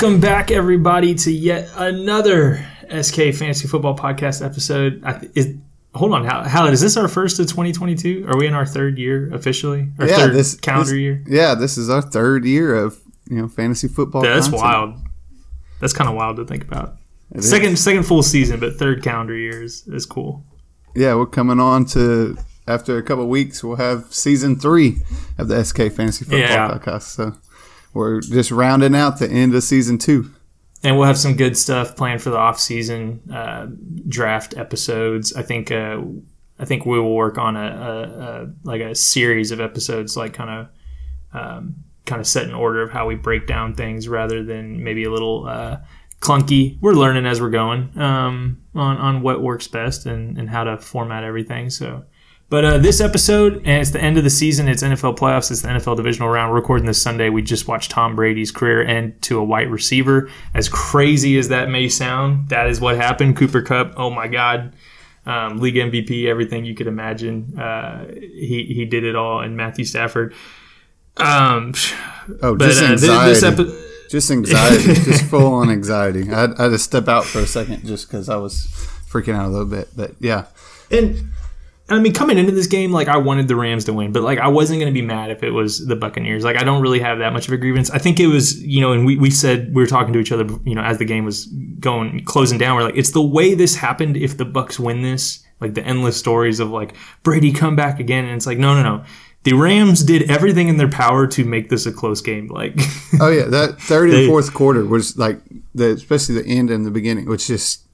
Welcome back, everybody, to yet another SK Fantasy Football Podcast episode. I, is, hold on, Hal, is this our first of 2022? Are we in our third year officially? Our yeah, third this calendar this, year. Yeah, this is our third year of you know fantasy football. Yeah, that's content. wild. That's kind of wild to think about. It second is. second full season, but third calendar year is, is cool. Yeah, we're coming on to after a couple weeks. We'll have season three of the SK Fantasy Football Yeah. Podcast. So we're just rounding out the end of season two. and we'll have some good stuff planned for the off season uh, draft episodes. I think uh, I think we will work on a, a, a like a series of episodes, like kind of um, kind of set in order of how we break down things, rather than maybe a little uh, clunky. We're learning as we're going um, on on what works best and, and how to format everything. So. But uh, this episode, and it's the end of the season. It's NFL playoffs. It's the NFL divisional round. We're recording this Sunday. We just watched Tom Brady's career end to a white receiver. As crazy as that may sound, that is what happened. Cooper Kupp. Oh my God, um, league MVP, everything you could imagine. Uh, he he did it all. And Matthew Stafford. Um, Oh, but just uh, this, anxiety. this epi- just anxiety. just full on anxiety. I, I had to step out for a second just because I was freaking out a little bit. But yeah, And I mean, coming into this game, like I wanted the Rams to win, but like I wasn't going to be mad if it was the Buccaneers. Like I don't really have that much of a grievance. I think it was, you know, and we, we said we were talking to each other, you know, as the game was going closing down. We're like, it's the way this happened. If the Bucks win this, like the endless stories of like Brady come back again, and it's like, no, no, no. The Rams did everything in their power to make this a close game. Like, oh yeah, that third and fourth quarter was like the especially the end and the beginning, which just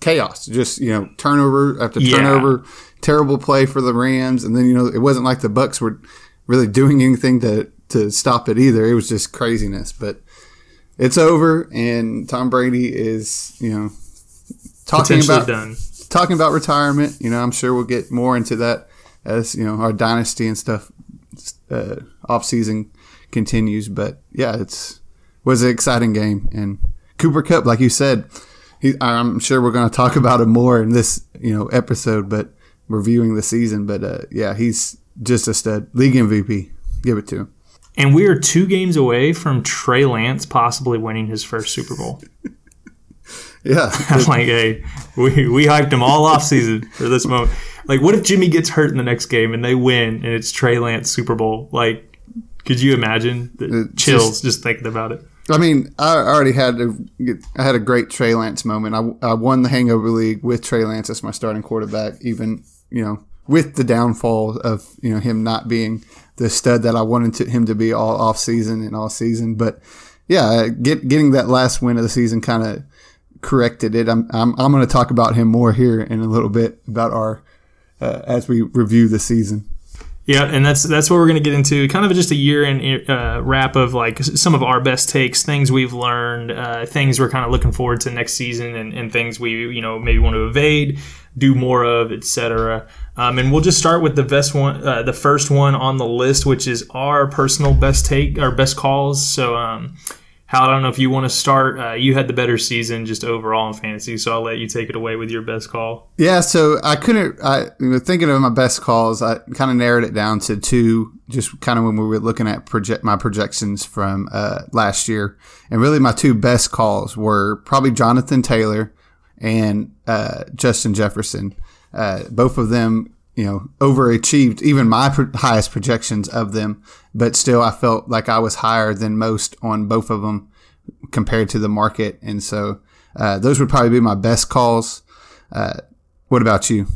chaos. Just you know turnover after Yeah. Terrible play for the Rams, and then you know it wasn't like the Bucks were really doing anything to to stop it either. It was just craziness, but. It's over, and Tom Brady is, you know, talking about done. talking about retirement. You know, I'm sure we'll get more into that as you know our dynasty and stuff uh, off season continues. But yeah, it's was an exciting game, and Cooper Kupp, like you said, he, I'm sure we're going to talk about him more in this you know episode, but reviewing the season. But uh, yeah, he's just a stud, league MVP. Give it to him. And we are two games away from Trey Lance possibly winning his first Super Bowl. Yeah, I'm like, hey, we, we hyped him all off season for this moment. Like, what if Jimmy gets hurt in the next game and they win and it's Trey Lance Super Bowl? Like, could you imagine the It's chills just, thinking about it? I mean, I already had a, I had a great Trey Lance moment. I, I won the Hangover League with Trey Lance as my starting quarterback, even you know with the downfall of you know him not being the stud that I wanted to, him to be all off season and all season. But yeah, get, getting that last win of the season kind of corrected it. I'm I'm, I'm going to talk about him more here in a little bit about our uh, as we review the season. Yeah, and that's that's what we're going to get into. Kind of just a year in uh, wrap of like some of our best takes, things we've learned, uh, things we're kind of looking forward to next season, and, and things we you know maybe want to evade, do more of, etc. Um, and we'll just start with the best one, uh, the first one on the list, which is our personal best take, our best calls. So, um, Hal, I don't know if you want to start. Uh, you had the better season just overall in fantasy, so I'll let you take it away with your best call. Yeah, so I couldn't. I thinking of my best calls. I kind of narrowed it down to two, just kind of when we were looking at project my projections from uh, last year, and really my two best calls were probably Jonathan Taylor and uh, Justin Jefferson. Uh, both of them, you know, overachieved even my pro- highest projections of them, but still I felt like I was higher than most on both of them compared to the market, and so uh, those would probably be my best calls. Uh, what about you?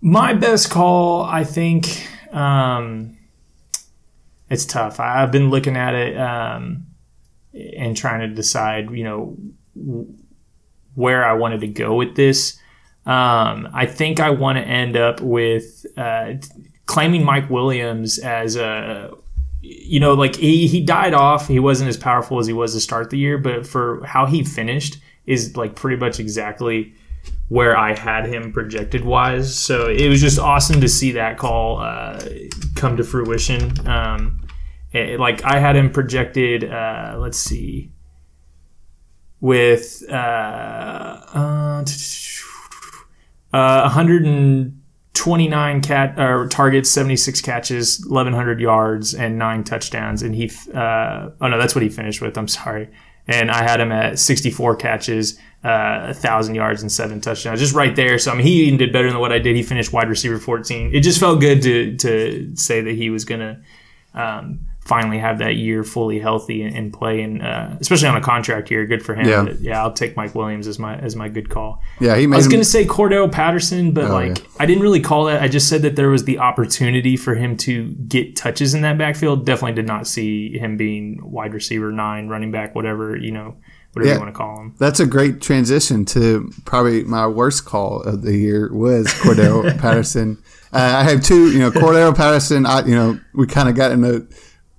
My best call, I think, um, it's tough. I've been looking at it um, and trying to decide, you know, where I wanted to go with this. Um, I think I want to end up with uh, claiming Mike Williams as a, you know, like he, he died off. He wasn't as powerful as he was to start the year, but for how he finished is like pretty much exactly where I had him projected wise. So it was just awesome to see that call uh, come to fruition. Um, it- like I had him projected. Uh, let's see, with uh, uh, uh, 129 cat or targets, 76 catches, 1100 yards, and nine touchdowns. And he, uh, oh no, that's what he finished with. I'm sorry. and I had him at 64 catches, uh, thousand yards and seven touchdowns, just right there. So I mean, he even did better than what I did. He finished wide receiver 14. It just felt good to to say that he was gonna. Um, finally have that year fully healthy and, and play, and uh, especially on a contract year, good for him. Yeah. But yeah, I'll take Mike Williams as my as my good call. Yeah, he I was him- going to say Cordarrelle Patterson, but Oh, like yeah. I didn't really call that. I just said that there was the opportunity for him to get touches in that backfield. Definitely did not see him being wide receiver nine, running back, whatever you know, whatever Yeah. you want to call him. That's a great transition to probably my worst call of the year was Cordarrelle Patterson. Uh, I have two, you know, Cordarrelle Patterson. I, you know, we kind of got in a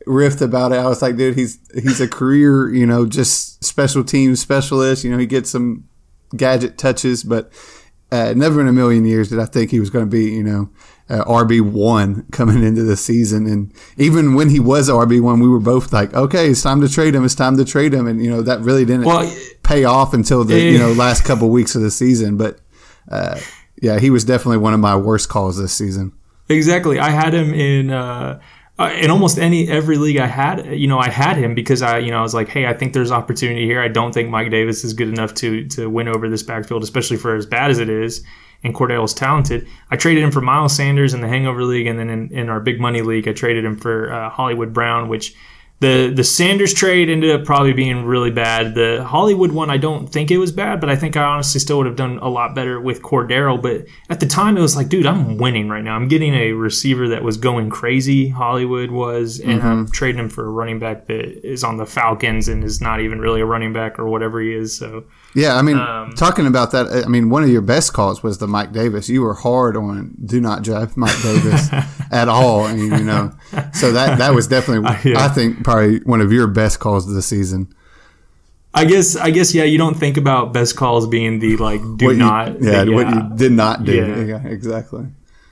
rift about it. I was like, dude, he's he's a career, you know, just special team specialist. You know, he gets some gadget touches, but uh, never in a million years did I think he was going to be, you know, uh, RB one coming into the season. And even when he was RB one, we were both like, okay, it's time to trade him. It's time to trade him. And you know, that really didn't Well, pay off until the you know last couple weeks of the season. But uh, yeah, he was definitely one of my worst calls this season. Exactly. I had him in uh, uh, in almost any every league I had. You know, I had him because I, you know, I was like, hey, I think there's opportunity here. I don't think Mike Davis is good enough to to win over this backfield, especially for as bad as it is. And Cordarrelle's talented. I traded him for Miles Sanders in the Hangover League, and then in, in our Big Money League, I traded him for uh, Hollywood Brown, which. The, the Sanders trade ended up probably being really bad. The Hollywood one, I don't think it was bad, but I think I honestly still would have done a lot better with Cordarrelle. But at the time, it was like, dude, I'm winning right now. I'm getting a receiver that was going crazy. Hollywood was, and I'm mm-hmm. trading him for a running back that is on the Falcons and is not even really a running back or whatever he is. So Yeah, I mean, Um, talking about that, I mean, one of your best calls was the Mike Davis. You were hard on do not draft Mike Davis at all. I mean, you know, so that that was definitely, yeah. I think, probably one of your best calls of the season. I guess, I guess, yeah, you don't think about best calls being the like do What you- not, yeah, the, what you did not do. Yeah. Yeah, exactly.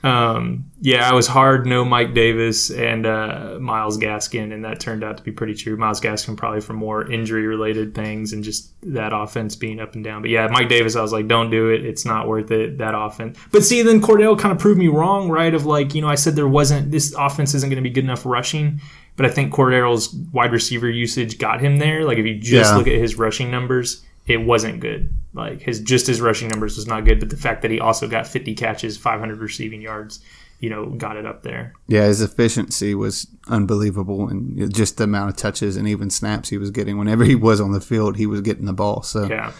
Um, yeah, I was hard no Mike Davis and uh, Myles Gaskin, and that turned out to be pretty true. Myles Gaskin probably for more injury related things and just that offense being up and down. But yeah, Mike Davis, I was like, don't do it. It's not worth it. That offense. But see, then Cordarrelle kind of proved me wrong, right? Of like, you know, I said there wasn't this offense isn't going to be good enough rushing. But I think Cordarrelle's wide receiver usage got him there. Like if you just Yeah. look at his rushing numbers, it wasn't good. Like his just his rushing numbers was not good, but the fact that he also got 50 catches, 500 receiving yards, you know, got it up there. Yeah, his efficiency was unbelievable, and just the amount of touches and even snaps he was getting. Whenever he was on the field, he was getting the ball. So Yeah.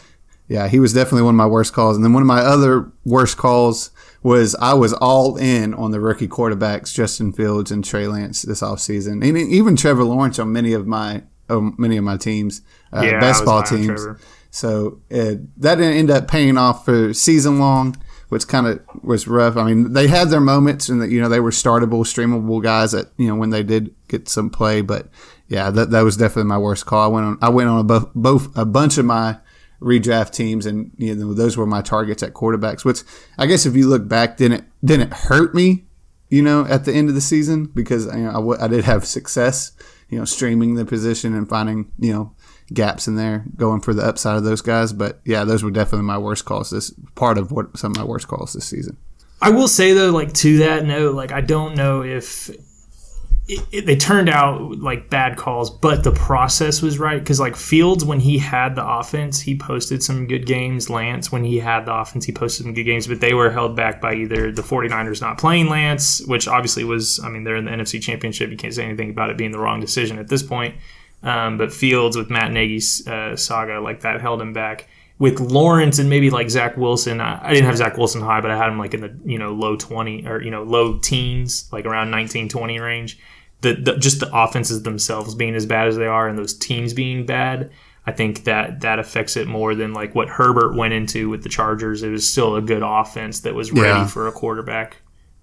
Yeah, he was definitely one of my worst calls. And then one of my other worst calls was I was all in on the rookie quarterbacks, Justin Fields and Trey Lance this offseason. And even Trevor Lawrence on many of my on many of my teams, uh, Yeah, best ball teams. Trevor. So uh, that didn't end up paying off for season long, which kind of was rough. I mean, they had their moments, and that you know they were startable, streamable guys that you know when they did get some play. But yeah, that, that was definitely my worst call. I went on I went on a both, both a bunch of my redraft teams, and you know those were my targets at quarterbacks. Which I guess if you look back, didn't didn't hurt me, you know, at the end of the season because you know, I, w- I did have success, you know, streaming the position and finding you know gaps in there, going for the upside of those guys. But yeah, those were definitely my worst calls. This part of what some of my worst calls this season. I will say though, like to that note, like I don't know if it, it, they turned out like bad calls, but the process was right because like Fields when he had the offense, he posted some good games. Lance when he had the offense, he posted some good games, but they were held back by either the 49ers not playing Lance, which obviously was, I mean, they're in the NFC Championship. You can't say anything about it being the wrong decision at this point. Um, but Fields with Matt Nagy's uh, saga like that held him back. With Lawrence and maybe like Zach Wilson, I, I didn't have Zach Wilson high, but I had him like in the you know low twenty or you know low teens, like around 19, 20 range. The, the just the offenses themselves being as bad as they are and those teams being bad, I think that that affects it more than like what Herbert went into with the Chargers. It was still a good offense that was ready Yeah. for a quarterback.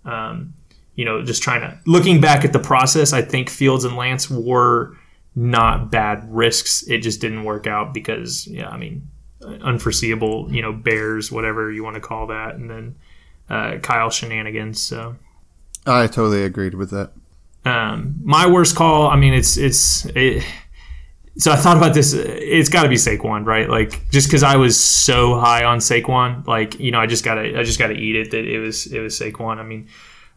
Um, you know, just trying to looking back at the process, I think Fields and Lance were not bad risks. It just didn't work out because, yeah, I mean, unforeseeable, you know, Bears, whatever you want to call that, and then uh, Kyle shenanigans. So, I totally agreed with that. um, my worst call. I mean, it's it's. It, so I thought about this. It's got to be Saquon, right? Like just because I was so high on Saquon, like you know, I just gotta, I just gotta eat it that it was, it was Saquon. I mean,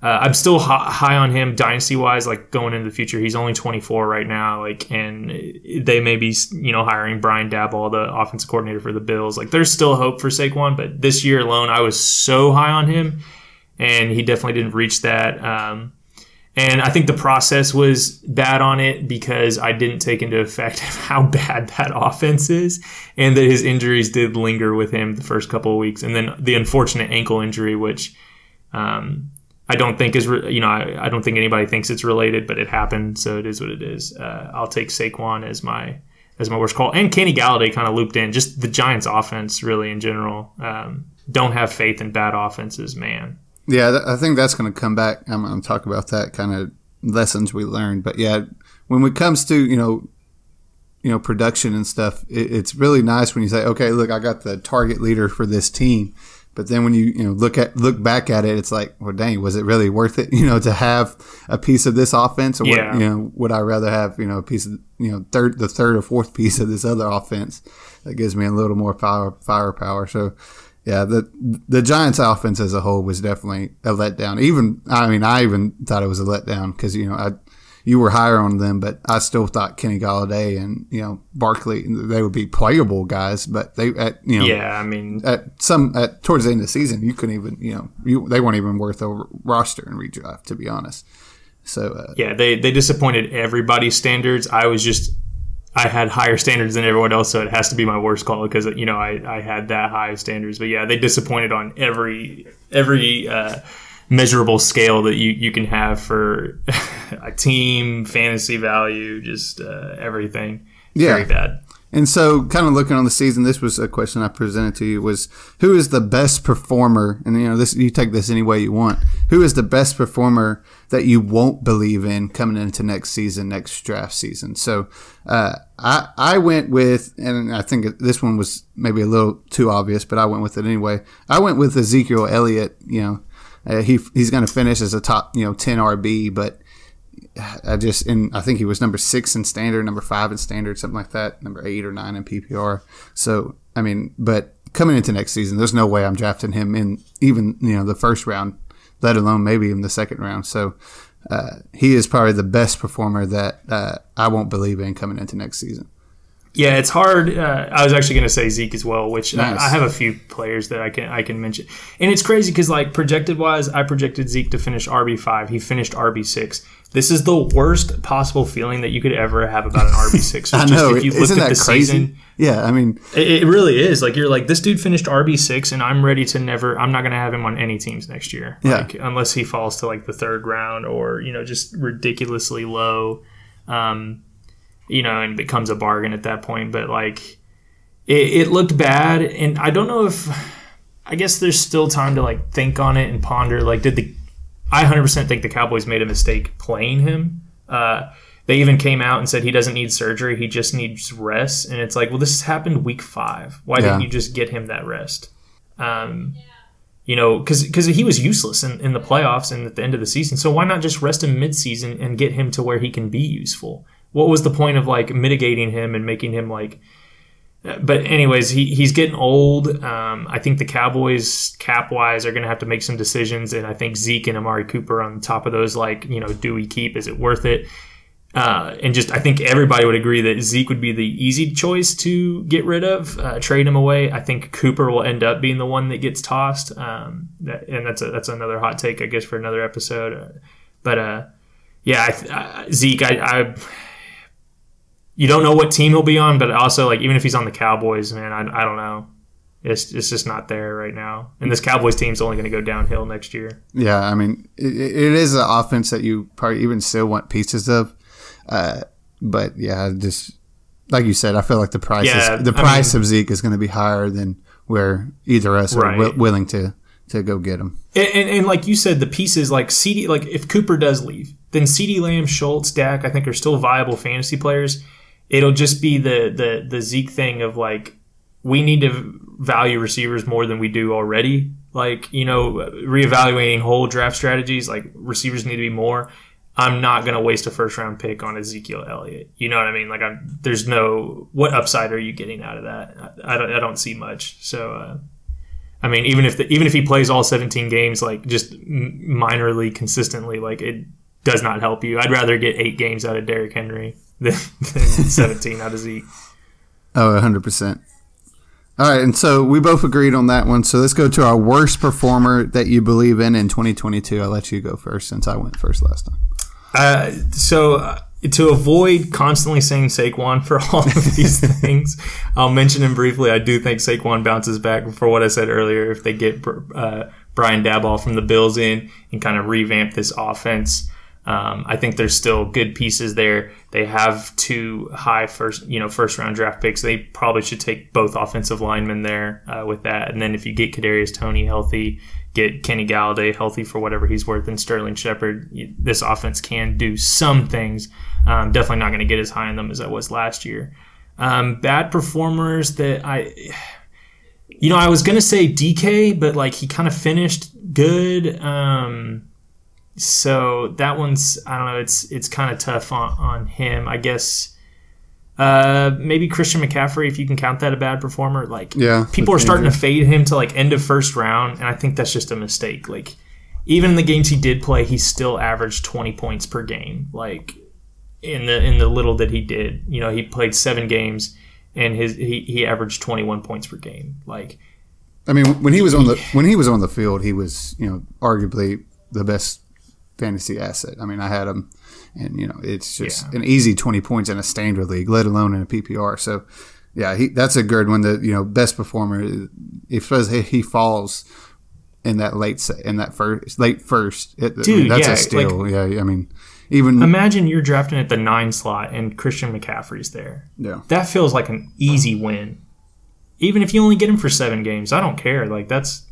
uh, I'm still high on him dynasty wise, like going into the future. He's only 24 right now, like, and they may be, you know, hiring Brian Daboll, the offensive coordinator for the Bills. Like, there's still hope for Saquon, but this year alone, I was so high on him, and he definitely didn't reach that. Um, and I think the process was bad on it because I didn't take into effect how bad that offense is and that his injuries did linger with him the first couple of weeks. And then the unfortunate ankle injury, which um, I don't think is, re- you know, I, I, don't think anybody thinks it's related, but it happened. So it is what it is. Uh, I'll take Saquon as my, as my worst call. And Kenny Golladay kind of looped in. Just the Giants offense, really, in general. Um, don't have faith in bad offenses, man. Yeah, I think that's going to come back. I'm going to talk about that kind of lessons we learned. But yeah, when it comes to you know, you know, production and stuff, it, it's really nice when you say, okay, look, I got the target leader for this team. But then when you you know look at look back at it, it's like, well, dang, was it really worth it? You know, to have a piece of this offense, or yeah. what, you know, would I rather have you know a piece of you know third the third or fourth piece of this other offense that gives me a little more power firepower? So yeah, the the Giants' offense as a whole was definitely a letdown. Even I mean, I even thought it was a letdown because you know I you were higher on them, but I still thought Kenny Golladay and you know Barkley they would be playable guys, but they at you know yeah I mean at some at towards the end of the season you couldn't even you know you, they weren't even worth a roster and redraft to be honest. So uh, yeah, they they disappointed everybody's standards. I was just I had higher standards than everyone else, so it has to be my worst call because you know I, I had that high standards. But yeah, they disappointed on every every uh, measurable scale that you, you can have for a team, fantasy value, just uh, everything. Yeah. Very bad. And so, kind of looking on the season, this was a question I presented to you: was who is the best performer? And you know, this you take this any way you want. Who is the best performer that you won't believe in coming into next season, next draft season? So, uh, I I went with, and I think this one was maybe a little too obvious, but I went with it anyway. I went with Ezekiel Elliott. You know, uh, he he's going to finish as a top you know ten RB, but I just and I think he was number six in standard, number five in standard, something like that, number eight or nine in PPR. So I mean, but coming into next season, there's no way I'm drafting him in even you know the first round, let alone maybe in the second round. So uh, he is probably the best performer that uh, I won't believe in coming into next season. Yeah, it's hard. Uh, I was actually going to say Zeke as well, which nice. I, I, have a few players that I can I can mention, and it's crazy because like projected wise, I projected Zeke to finish RB five. He finished RB six. This is the worst possible feeling that you could ever have about an RB six. I know. If you Isn't that crazy? Season, yeah, I mean, it, it, really is. Like you're like this dude finished RB six, and I'm ready to never. I'm not going to have him on any teams next year. Yeah. Like, unless he falls to like the third round or you know just ridiculously low. Um, you know, and becomes a bargain at that point. But like, it, it looked bad, and I don't know if. I guess there's still time to like think on it and ponder. Like, did the I 100% think the Cowboys made a mistake playing him. Uh, they even came out and said he doesn't need surgery; he just needs rest. And it's like, well, this happened week five. Why yeah. didn't you just get him that rest? Um, you know, because because he was useless in, in the playoffs and at the end of the season. So why not just rest him midseason and get him to where he can be useful? What was the point of like mitigating him and making him like but anyways, he, he's getting old. Um, I think the Cowboys cap wise are going to have to make some decisions, and I think Zeke and Amari Cooper on top of those, like you know, do we keep? Is it worth it? Uh, and just I think everybody would agree that Zeke would be the easy choice to get rid of, uh, trade him away. I think Cooper will end up being the one that gets tossed, um, that, and that's a, that's another hot take, I guess, for another episode. Uh, but uh, yeah, I, Zeke, I, I you don't know what team he'll be on, but also like even if he's on the Cowboys, man, I, I don't know. It's, it's just not there right now. And this Cowboys team's only going to go downhill next year. Yeah, I mean, it, it is an offense that you probably even still want pieces of. Uh, but yeah, just like you said, I feel like the price yeah, is, the price I mean, of Zeke is going to be higher than where either of us right. are w- willing to to go get him. And, and, and, like you said, the pieces like CD, like if Cooper does leave, then CeeDee Lamb, Schultz, Dak, I think are still viable fantasy players it'll just be the the the Zeke thing of like we need to value receivers more than we do already. Like you know, reevaluating whole draft strategies. Like receivers need to be more. I'm not going to waste a first round pick on Ezekiel Elliott. You know what I mean? Like, I'm, there's no what upside are you getting out of that? I, I don't, I don't see much. So, uh, I mean, even if the, even if he plays all 17 games, like just minorly consistently, like it does not help you. I'd rather get eight games out of Derrick Henry than, than 17 out of Zeke. Oh, 100 percent. All right, and so we both agreed on that one. So let's go to our worst performer that you believe in in 2022. I'll let you go first since I went first last time. Uh, so uh, to avoid constantly saying Saquon for all of these things, I'll mention him briefly. I do think Saquon bounces back for what I said earlier. If they get uh, Brian Daboll from the Bills in and kind of revamp this offense, um, I think there's still good pieces there. They have two high first, you know, first round draft picks. They probably should take both offensive linemen there uh, with that. And then if you get Kadarius Toney healthy, get Kenny Golladay healthy for whatever he's worth, and Sterling Shepard, this offense can do some things. Um, definitely not going to get as high on them as I was last year. Um, bad performers that I, you know, I was going to say DK, but like he kind of finished good. Um, so that one's I don't know. It's it's kind of tough on, on him. I guess uh, maybe Christian McCaffrey, if you can count that a bad performer. Like, yeah, people are starting to fade him to like end of first round, and I think that's just a mistake. Like, even in the games he did play, he still averaged twenty points per game. Like in the in the little that he did, you know, he played seven games, and his he, he averaged twenty one points per game. Like, I mean, when he was on the when he was on the field, he was you know arguably the best fantasy asset. I mean, I had him, and you know, it's just yeah. an easy twenty points in a standard league, let alone in a PPR. So, yeah, he, that's a good one. The you know best performer. If he falls in that late in that first late first, it, dude, I mean, that's yeah, a steal. Like, yeah, I mean, even imagine you're drafting at the nine slot and Christian McCaffrey's there. Yeah, that feels like an easy win. Even if you only get him for seven games, I don't care. Like that's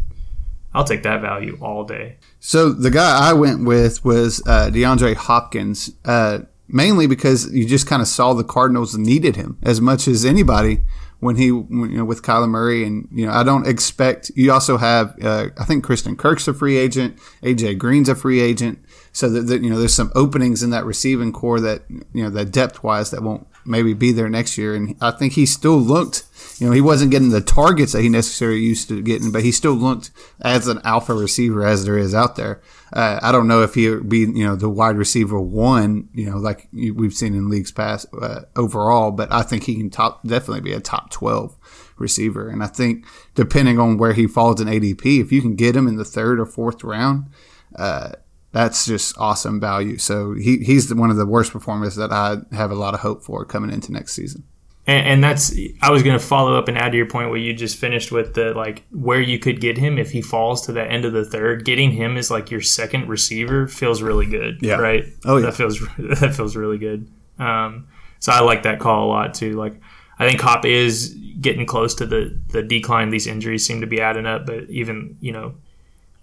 I'll take that value all day. So the guy I went with was uh, DeAndre Hopkins, uh, mainly because you just kind of saw the Cardinals needed him as much as anybody when he, you know, with Kyler Murray, and you know, I don't expect. You also have, uh, I think Christian Kirk's a free agent, AJ Green's a free agent, so that, that you know, there's some openings in that receiving core that you know, that depth wise, that won't maybe be there next year, and I think he still looked you know, he wasn't getting the targets that he necessarily used to getting, but he still looked as an alpha receiver as there is out there. Uh, I don't know if he'd be, you know, the wide receiver one, you know, like we've seen in leagues past uh, overall, but I think he can top definitely be a top 12 receiver. And I think depending on where he falls in ADP, if you can get him in the third or fourth round, uh, that's just awesome value. So he, he's the, one of the worst performers that I have a lot of hope for coming into next season. And, and that's I was going to follow up and add to your point where you just finished with the like where you could get him if he falls to the end of the third. Getting him is like your second receiver feels really good. Yeah. Right. Oh yeah. That feels that feels really good. Um, so I like that call a lot too. Like I think Hop is getting close to the the decline. These injuries seem to be adding up, but even you know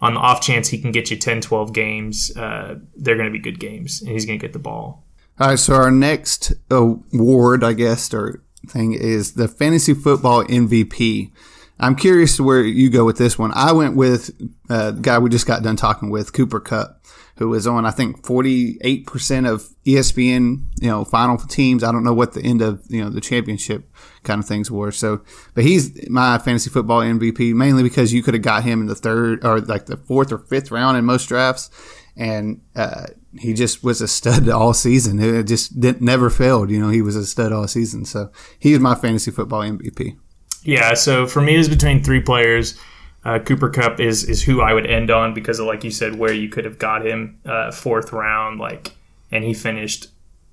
on the off chance he can get you 10, 12 games, uh, they're going to be good games, and he's going to get the ball. All right, so our next award, I guess, or thing is the fantasy football MVP. I'm curious where you go with this one. I went with uh, guy we just got done talking with, Cooper Kupp, who was on I think 48% of ESPN, you know, final teams. I don't know what the end of you know the championship kind of things were. So, but he's my fantasy football MVP mainly because you could have got him in the third or like the fourth or fifth round in most drafts, and uh, he just was a stud all season. It just never failed. You know, he was a stud all season. So he's my fantasy football MVP. Yeah. So for me, it's between three players. Uh, Cooper Kupp is is who I would end on because of like you said, where you could have got him uh, fourth round, like, and he finished,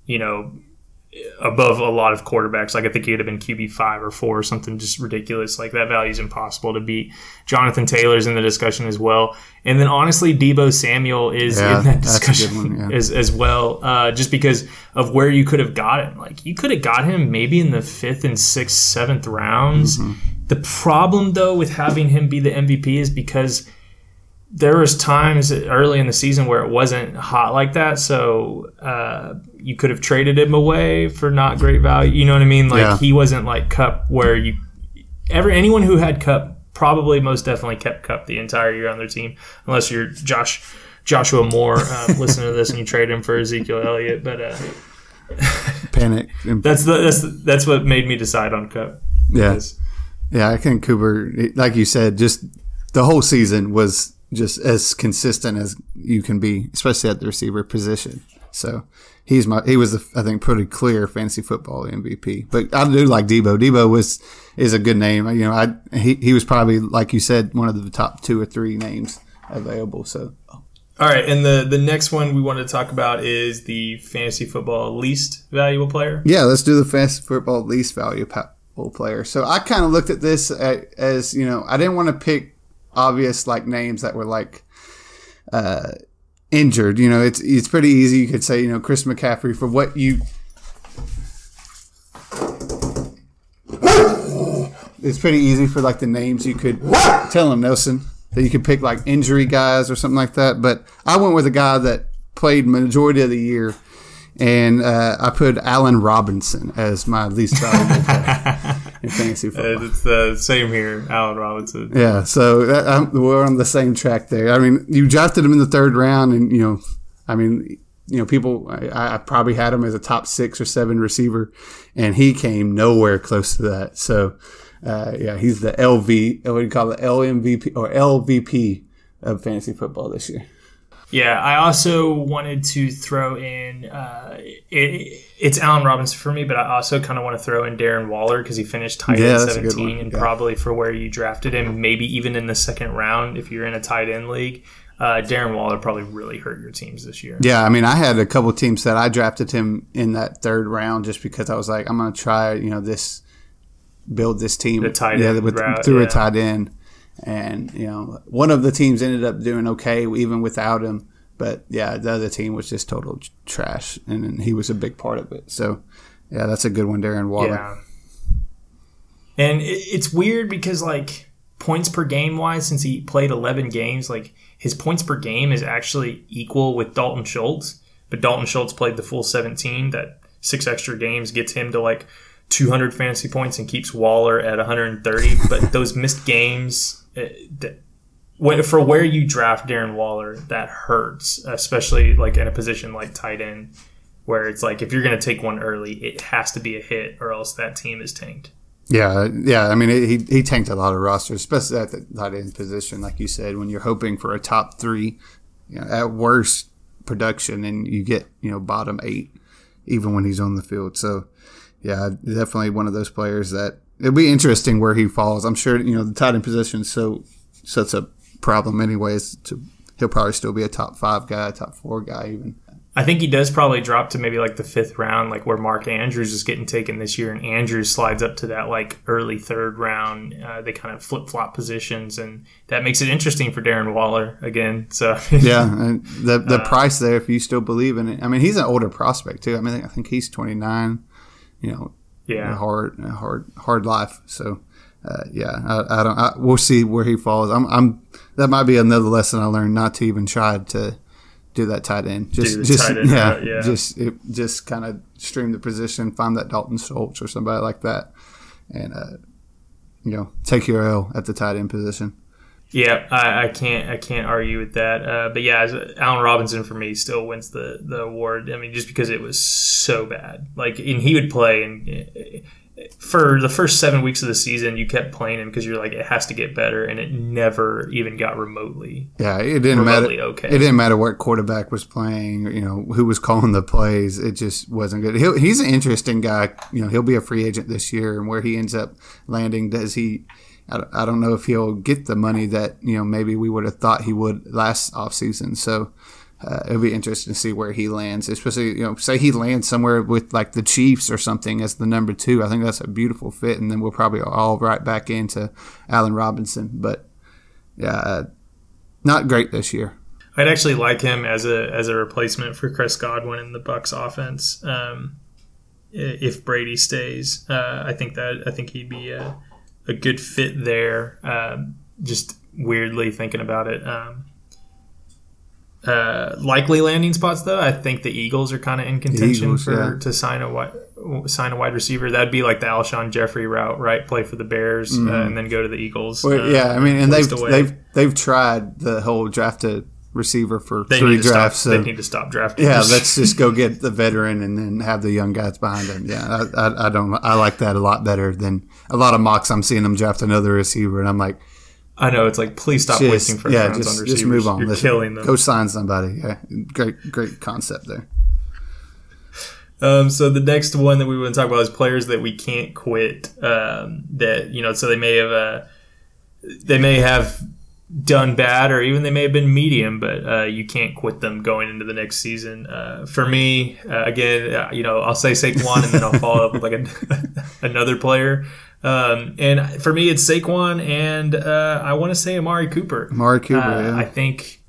you know, above a lot of quarterbacks. Like I think he would have been QB five or four or something just ridiculous. Like that value is impossible to beat. Jonathan Taylor's in the discussion as well, and then honestly, Deebo Samuel is yeah, in that discussion one, yeah. as as well, uh, just because of where you could have got him. Like you could have got him maybe in the fifth and sixth, seventh rounds. Mm-hmm. The problem though with having him be the MVP is because there was times early in the season where it wasn't hot like that, so uh, you could have traded him away for not great value. You know what I mean? Like Yeah. he wasn't like Kupp where you ever anyone who had Kupp probably most definitely kept Kupp the entire year on their team, unless you're Josh Joshua Moore. Um, listen to this and you trade him for Ezekiel Elliott, but uh, Panic. That's the that's that's what made me decide on Kupp. yeah. Because- Yeah, I think Cooper, like you said, just the whole season was just as consistent as you can be, especially at the receiver position. So he's my he was I think pretty clear fantasy football MVP. But I do like Deebo. Deebo was is a good name. You know, I he, he was probably like you said one of the top two or three names available. So all right, and the the next one we want to talk about is the fantasy football least valuable player. Yeah, let's do the fantasy football least player. So I kind of looked at this as you know I didn't want to pick obvious like names that were like uh, injured. You know, it's it's pretty easy. You could say you know Chris McCaffrey for what you. It's pretty easy for like the names you could tell him Nelson that you could pick like injury guys or something like that. But I went with a guy that played majority of the year and uh, I put Allen Robinson as my least valuable player in fantasy football. It's the same here, Allen Robinson. Yeah, so that, we're on the same track there. I mean, you drafted him in the third round, and you know, I mean, you know, people, I, I probably had him as a top six or seven receiver, and he came nowhere close to that. So, uh, yeah, he's the LV, what do you call it, LMVP or LVP of fantasy football this year. Yeah, I also wanted to throw in uh, it, it's Allen Robinson for me, but I also kind of want to throw in Darren Waller because he finished tight yeah, end 17 and yeah. probably for where you drafted him, maybe even in the second round if you're in a tight end league. Uh, Darren Waller probably really hurt your teams this year. Yeah, I mean, I had a couple teams that I drafted him in that third round just because I was like, I'm going to try, you know, this build this team the tight end with, route, through yeah. a tight end. And, you know, one of the teams ended up doing okay even without him. But yeah, the other team was just total trash. And, he was a big part of it. So, yeah, that's a good one, Darren Waller. Yeah. And it's weird because, like, points per game wise, since he played 11 games, like, his points per game is actually equal with Dalton Schultz. But Dalton Schultz played the full 17. That six extra games gets him to, like, 200 fantasy points and keeps Waller at 130. but those missed games, uh, for where you draft Darren Waller, that hurts, especially like in a position like tight end, where it's like if you're going to take one early, it has to be a hit, or else that team is tanked. Yeah, yeah. I mean, he he tanked a lot of rosters, especially at the tight end position, like you said, when you're hoping for a top three, you know, at worst production, and you get you know bottom eight, even when he's on the field. So yeah, definitely one of those players that it'll be interesting where he falls. I'm sure you know the tight end position is so such a problem anyways. To he'll probably still be a top five guy, top four guy even. I think he does probably drop to maybe like the fifth round, like where Mark Andrews is getting taken this year, and Andrews slides up to that like early third round. Uh, they kind of flip flop positions, and that makes it interesting for Darren Waller again. So yeah, and the the uh, price there, if you still believe in it. I mean, he's an older prospect too. I mean, I think he's twenty nine you know, yeah, hard, hard, hard life. So, uh, yeah, I, I don't. I, we'll see where he falls. I'm, I'm. That might be another lesson I learned not to even try to do that tight end. Just, just end yeah, yeah, just, it, just kind of stream the position, find that Dalton Schultz or somebody like that, and uh, you know, take your L at the tight end position. Yeah, I, I, can't I can't argue with that. Uh, but yeah, Allen Robinson for me still wins the the award. I mean, just because it was so bad. Like, and he would play, and for the first seven weeks of the season, you kept playing him because you're like, it has to get better, and it never even got remotely. Yeah, it didn't matter. Okay, it didn't matter what quarterback was playing. You know, who was calling the plays. It just wasn't good. He'll, he's an interesting guy. You know, he'll be a free agent this year, and where he ends up landing, does he? I don't know if he'll get the money that you know maybe we would have thought he would last offseason. So uh, it'll be interesting to see where he lands, especially you know say he lands somewhere with like the Chiefs or something as the number two. I think that's a beautiful fit, and then we'll probably all right back into Allen Robinson. But yeah, uh, not great this year. I'd actually like him as a as a replacement for Chris Godwin in the Bucks offense. Um, if Brady stays, uh, I think that I think he'd be a good fit there. Um, just weirdly thinking about it. Um, uh, likely landing spots though, I think the Eagles are kind of in contention Eagles, for yeah. to sign a wide sign a wide receiver. That'd be like the Alshon Jeffery route, right? Play for the Bears uh, mm-hmm. and then go to the Eagles. Well, uh, yeah, I mean, and they've away. they've they've tried the whole drafted receiver for they three drafts. Stop, so, they need to stop drafting. Yeah, let's just go get the veteran and then have the young guys behind him. Yeah, I, I, I, don't. I like that a lot better than a lot of mocks. I'm seeing them draft another receiver, and I'm like, I know it's like please stop Just- wasting first yeah, rounds just, on receivers. just move on. You're Let's killing them. Go sign somebody. Yeah, great, great concept there. Um, so the next one that we want to talk about is players that we can't quit. Um, that you know, so they may have uh, they may have done bad, or even they may have been medium, but uh, you can't quit them going into the next season. Uh, for me, uh, again, uh, you know, I'll say Saquon, and then I'll follow up with like a, another player. Um, and for me, it's Saquon, and uh, I want to say Amari Cooper. Amari Cooper. Uh, yeah. I think,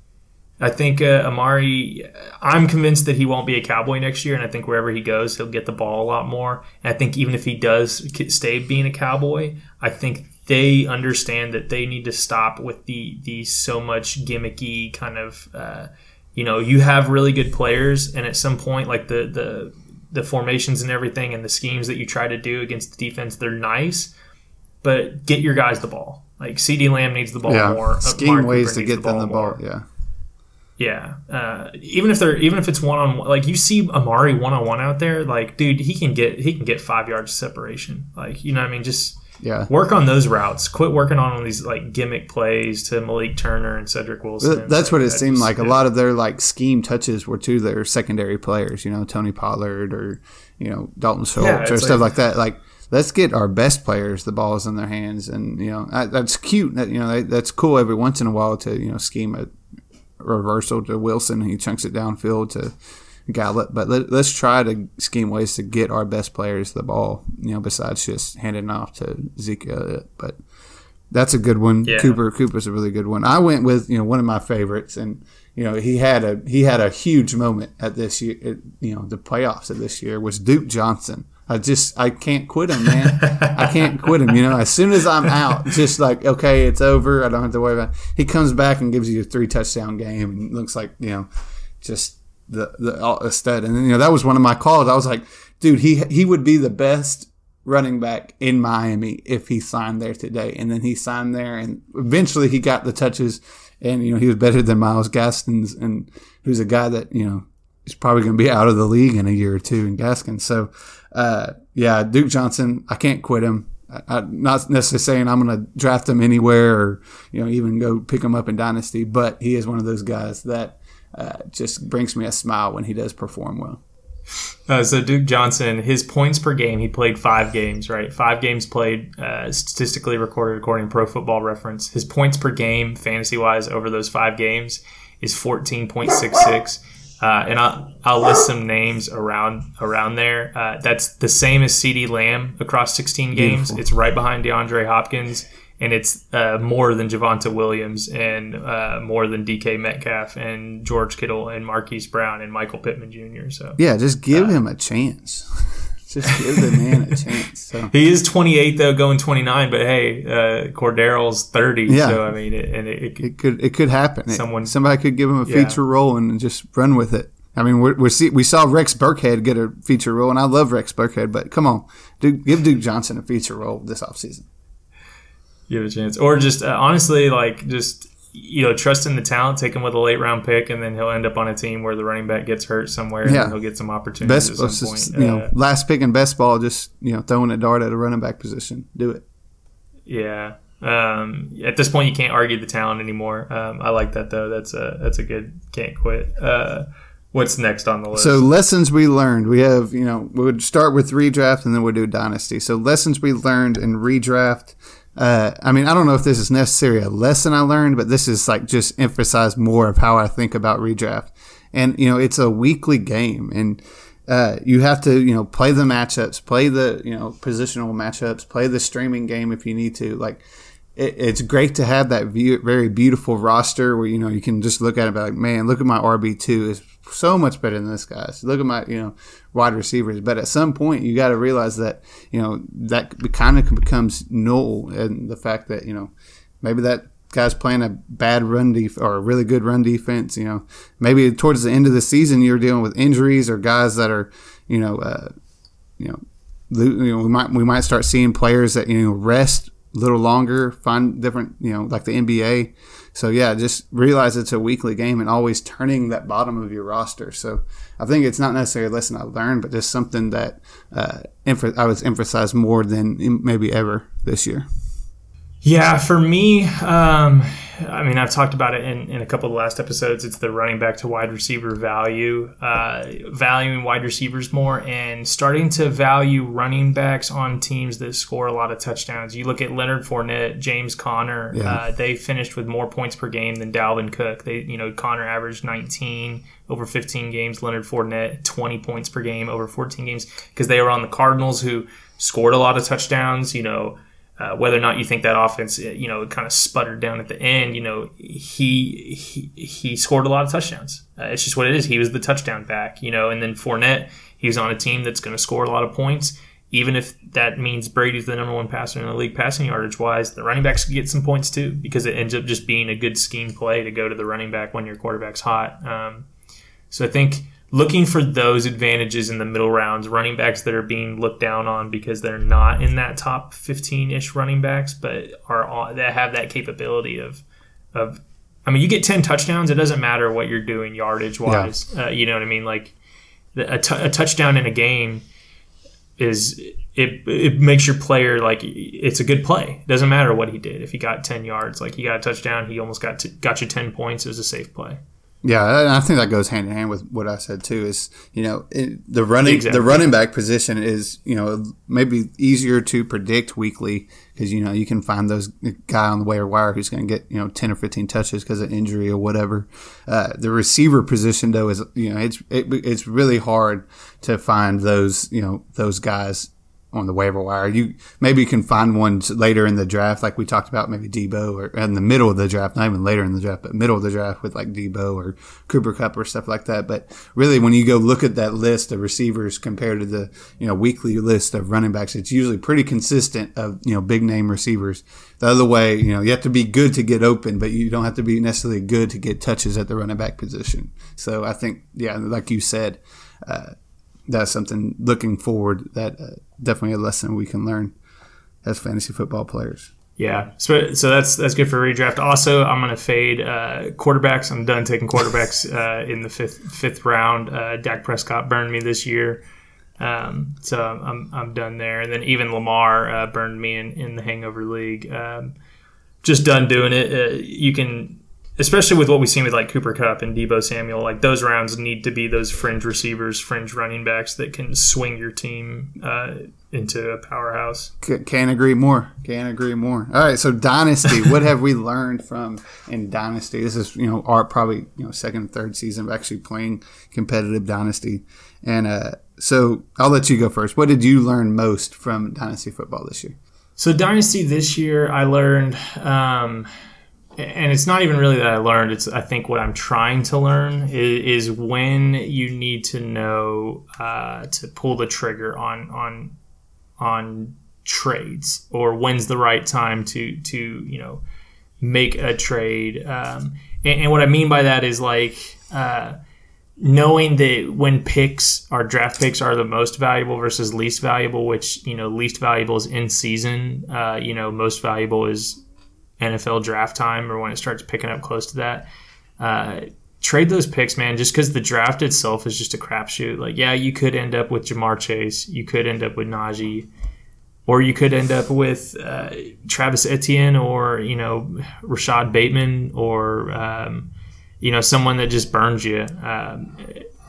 I think uh, Amari. I'm convinced that he won't be a Cowboy next year, and I think wherever he goes, he'll get the ball a lot more. And I think even if he does stay being a Cowboy, I think they understand that they need to stop with the the so much gimmicky kind of. Uh, you know, you have really good players, and at some point, like the the the formations and everything, and the schemes that you try to do against the defense, they're nice, but get your guys the ball. Like CeeDee Lamb needs the ball yeah, more. Uh, scheme ways Cooper to get them the more. ball. Yeah, Yeah, uh, even if they're even if it's one on one, like you see Amari one on one out there, like dude, he can get he can get five yards of separation. Like you know, what I mean, just yeah. work on those routes. Quit working on all these like gimmick plays to Malik Turner and Cedric Wilson. Th- That's what it that seemed like. A lot of their like scheme touches were to their secondary players. You know, Tony Pollard or you know Dalton Schultz Yeah, or stuff like- like that. Like, let's get our best players the balls in their hands, and you know I, that's cute. That you know that, that's cool every once in a while to you know scheme a reversal to Wilson. He chunks it downfield to Gallup, but let, let's try to scheme ways to get our best players the ball. You know, besides just handing off to Zeke Elliott, but. That's a good one. Yeah. Cooper Cooper's a really good one. I went with you know one of my favorites, and you know he had a he had a huge moment at this year. At, you know the playoffs of this year was Duke Johnson. I just I can't quit him, man. I can't quit him. You know, as soon as I'm out, just like okay, it's over. I don't have to worry about. It. He comes back and gives you a three touchdown game, and looks like you know just the the a stud. And then, you know that was one of my calls. I was like, dude, he he would be the best running back in Miami if he signed there today. And then he signed there, and eventually he got the touches, and you know he was better than Myles Gaskins, and who's a guy that you know is probably going to be out of the league in a year or two in Gaskins. So, uh, yeah, Duke Johnson, I can't quit him. I, I'm not necessarily saying I'm going to draft him anywhere or you know even go pick him up in dynasty, but he is one of those guys that uh, just brings me a smile when he does perform well. Uh, so Duke Johnson, his points per game, he played five games, right? Five games played, uh, statistically recorded according to Pro Football Reference. His points per game, fantasy wise, over those five games is fourteen point six six. Uh, and I'll, I'll list some names around around there. Uh, that's the same as CeeDee Lamb across 16 games. Beautiful. It's right behind DeAndre Hopkins, and it's uh, more than Javonte Williams and uh, more than D.K. Metcalf and George Kittle and Marquise Brown and Michael Pittman Jr. So Yeah, just give him a chance. just give the man a chance. So He is 28 though, going 29. But hey, uh, Cordarrelle's 30. Yeah. So I mean, it, and it, it, it could it could happen. Someone- somebody could give him a Yeah. feature role and just run with it. I mean, we're, we're see, we saw Rex Burkhead get a feature role, and I love Rex Burkhead, but come on, Duke, give Duke Johnson a feature role this offseason. Give it a chance, or just uh, honestly, like just you know, trust in the talent, take him with a late round pick, and then he'll end up on a team where the running back gets hurt somewhere, and Yeah. then he'll get some opportunities Best, at some point. you know, Uh, last pick in best ball, just you know, throwing a dart at a running back position. Do it. Yeah. Um, at this point, you can't argue the talent anymore. Um, I like that though. That's a that's a good can't quit. Uh, what's next on the list? So lessons we learned. We have, you know, we would start with redraft and then we'll do dynasty. So lessons we learned in redraft. Uh, I mean, I don't know if this is necessarily a lesson I learned, but this is like just emphasize more of how I think about redraft. And you know, it's a weekly game, and uh, you have to, you know, play the matchups, play the, you know, positional matchups, play the streaming game if you need to. Like, it, it's great to have that view, very beautiful roster where you know you can just look at it and be like, man, look at my RB two is so much better than this guy's. Look at my you know wide receivers. But at some point, you got to realize that you know that kind of becomes null, and the fact that you know maybe that guy's playing a bad run def- or a really good run defense. You know, maybe towards the end of the season, you're dealing with injuries or guys that are you know uh, you know. You know, we might we might start seeing players that you know rest a little longer, find different, you know, like the NBA. So yeah, just realize it's a weekly game and always turning that bottom of your roster. So I think it's not necessarily a lesson I learned, but just something that uh, I was emphasized more than maybe ever this year. Yeah, for me, um, I mean, I've talked about it in, in a couple of the last episodes. It's the running back to wide receiver value, uh, valuing wide receivers more, and starting to value running backs on teams that score a lot of touchdowns. You look at Leonard Fournette, James Conner. Yeah. Uh, they finished with more points per game than Dalvin Cook. They, you know, Conner averaged 19 over 15 games. Leonard Fournette 20 points per game over 14 games because they were on the Cardinals who scored a lot of touchdowns. You know. Uh, whether or not you think that offense, uh, you know, kind of sputtered down at the end, you know, he he, he scored a lot of touchdowns. Uh, it's just what it is. He was the touchdown back, you know, and then Fournette, he's on a team that's going to score a lot of points. Even if that means Brady's the number one passer in the league passing yardage wise, the running backs get some points too because it ends up just being a good scheme play to go to the running back when your quarterback's hot. Um, so I think looking for those advantages in the middle rounds, running backs that are being looked down on because they're not in that top 15-ish running backs, but are on, that have that capability of of I mean, you get 10 touchdowns, it doesn't matter what you're doing yardage wise. Uh, you know what I mean? Like the, a, t- a touchdown in a game is it it makes your player like it's a good play. It doesn't matter what he did. If he got 10 yards, like he got a touchdown, he almost got to, got you 10 points. It was a safe play. Yeah, and I think that goes hand in hand with what I said too. Is you know it, the running Exactly. the running back position is you know maybe easier to predict weekly because you know you can find those guy on the waiver wire who's going to get you know ten or fifteen touches because of injury or whatever. Uh, the receiver position though is you know it's it, it's really hard to find those you know those guys on the waiver wire. You maybe you can find ones later in the draft, like we talked about, maybe Deebo, or in the middle of the draft, not even later in the draft, but middle of the draft with like Deebo or Cooper Kupp or stuff like that. But really, when you go look at that list of receivers compared to the you know weekly list of running backs, it's usually pretty consistent of you know big name receivers. The other way, you know, you have to be good to get open, but you don't have to be necessarily good to get touches at the running back position. So I think, yeah, like you said. Uh, that's something looking forward that uh, definitely a lesson we can learn as fantasy football players. Yeah, so, so that's that's good for redraft. Also, I'm going to fade uh, quarterbacks. I'm done taking quarterbacks uh, in the fifth fifth round. Uh, Dak Prescott burned me this year, um, so I'm, I'm done there. And then even Lamar uh, burned me in, in the Hangover League. Um, just done doing it. Uh, you can, especially with what we've seen with like Cooper Kupp and Deebo Samuel, like those rounds need to be those fringe receivers, fringe running backs that can swing your team uh, into a powerhouse. C- can't agree more. Can't agree more. All right, so Dynasty. what have we learned from in Dynasty? This is you know our probably you know second third season of actually playing competitive Dynasty, and uh, so I'll let you go first. What did you learn most from Dynasty football this year? So Dynasty this year, I learned, um, and it's not even really that I learned. It's I think what I'm trying to learn is, is when you need to know uh, to pull the trigger on on on trades, or when's the right time to to you know make a trade. Um, and, and what I mean by that is like. Uh, knowing that when picks our draft picks are the most valuable versus least valuable which you know least valuable is in season uh, you know most valuable is nfl draft time or when it starts picking up close to that uh, trade those picks man just because the draft itself is just a crapshoot like yeah you could end up with Ja'Marr Chase you could end up with najee or you could end up with uh, Travis Etienne or you know Rashod Bateman or um, you know someone that just burns you. Um,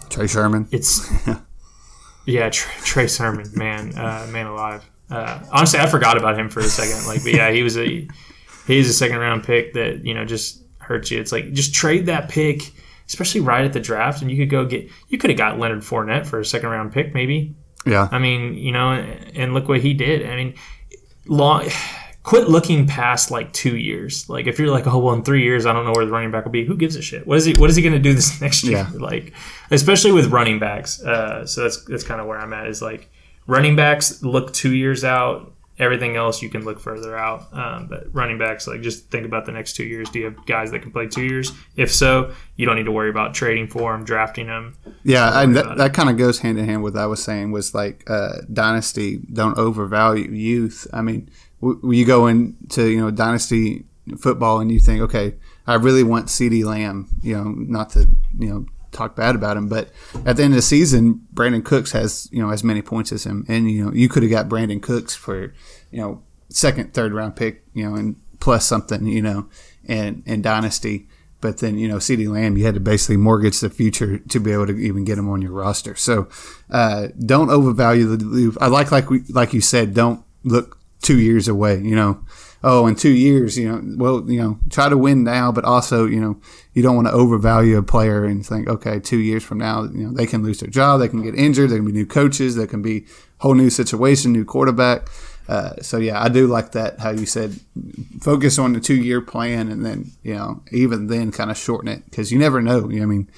Trey Sherman. it's yeah, Trey, Trey Sermon, man, uh, man alive. Uh, honestly, I forgot about him for a second. Like, but yeah, he was a he's a second round pick that you know just hurts you. It's like just trade that pick, especially right at the draft, and you could go get you could have got Leonard Fournette for a second round pick, maybe. Yeah, I mean, you know, and look what he did. I mean, long. Quit looking past like two years. Like if you're like, oh well, in three years, I don't know where the running back will be. Who gives a shit? What is he? What is he going to do this next year? Yeah. Like, especially with running backs. Uh, so that's that's kind of where I'm at. Is like running backs look two years out. Everything else you can look further out. Um, but running backs, like just think about the next two years. Do you have guys that can play two years? If so, you don't need to worry about trading for them, drafting them. yeah, and that, that kind of goes hand in hand with what I was saying was like uh, dynasty don't overvalue youth. I mean, w- you go into you know dynasty football and you think, okay, I really want CeeDee Lamb. You know, not to you know talk bad about him, but at the end of the season, Brandin Cooks has you know as many points as him, and you know you could have got Brandin Cooks for you know second, third round pick, you know, and plus something, you know, and and dynasty. But then, you know, CeeDee Lamb, you had to basically mortgage the future to be able to even get him on your roster. So uh, don't overvalue the. I like like we like you said, don't look two years away. You know, oh, in two years, you know, well, you know, try to win now, but also, you know, you don't want to overvalue a player and think, okay, two years from now, you know, they can lose their job, they can get injured, there can be new coaches, there can be whole new situation, new quarterback. Uh, so yeah, I do like that. How you said, focus on the two year plan, and then you know, even then, kind of shorten it because you never know. You know, I mean,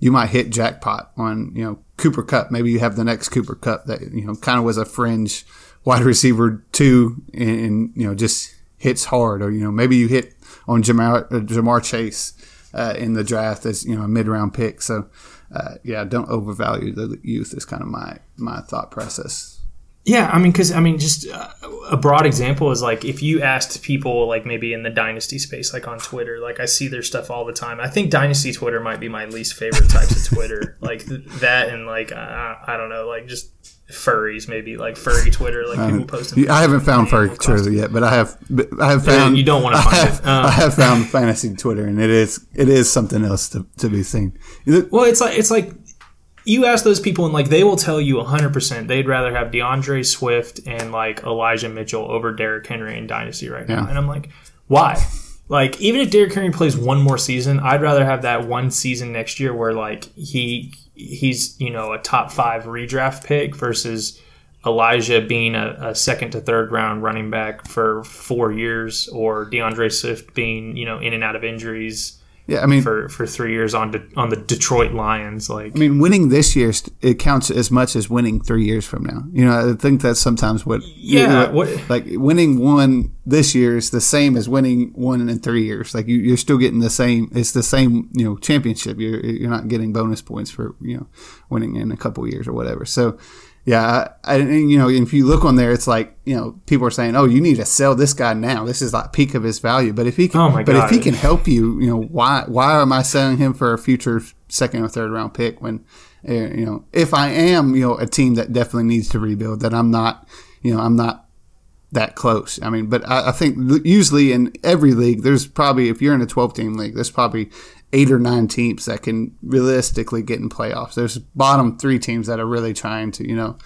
you might hit jackpot on you know Cooper Kupp. Maybe you have the next Cooper Kupp that you know kind of was a fringe wide receiver two, and, and you know just hits hard, or you know maybe you hit on Ja'Marr, uh, Ja'Marr Chase uh, in the draft as you know a mid round pick. So uh, yeah, don't overvalue the youth. Is kind of my my thought process. Yeah, I mean, because I mean, just uh, a broad example is like if you asked people, like maybe in the dynasty space, like on Twitter, like I see their stuff all the time. I think dynasty Twitter might be my least favorite types of Twitter, like th- that and like I don't know, like just furries, maybe like furry Twitter, like people posting. I haven't found furry Twitter yet, but I have. I have found. You don't want to find I have, it. Um, I have found fantasy Twitter, and it is it is something else to, to be seen. Well, it's like it's like you ask those people and like they will tell you 100% they'd rather have D'Andre Swift and like Elijah Mitchell over Derrick Henry in Dynasty right now. Yeah. And I'm like, why? Like even if Derrick Henry plays one more season, I'd rather have that one season next year where like he he's, you know, a top 5 redraft pick versus Elijah being a, a second to third round running back for 4 years or D'Andre Swift being, you know, in and out of injuries Yeah, I mean, for for 3 years on De- on the Detroit Lions like I mean, winning this year it counts as much as winning three years from now. You know, I think that's sometimes what. Yeah, what- what- like winning one this year is the same as winning one in three years. Like you, you're still getting the same. It's the same. You know, championship. You're you're not getting bonus points for you know winning in a couple years or whatever. So. Yeah, I, and, you know, if you look on there, it's like you know, people are saying, "Oh, you need to sell this guy now. This is like peak of his value." But if he can, Oh but God. if he can help you, you know, why why am I selling him for a future second or third round pick when, uh, you know, if I am, you know, a team that definitely needs to rebuild, that I'm not, you know, I'm not that close. I mean, but I, I think usually in every league, there's probably if you're in a 12 team league, there's probably eight or nine teams that can realistically get in playoffs. There's bottom three teams that are really trying to, you know,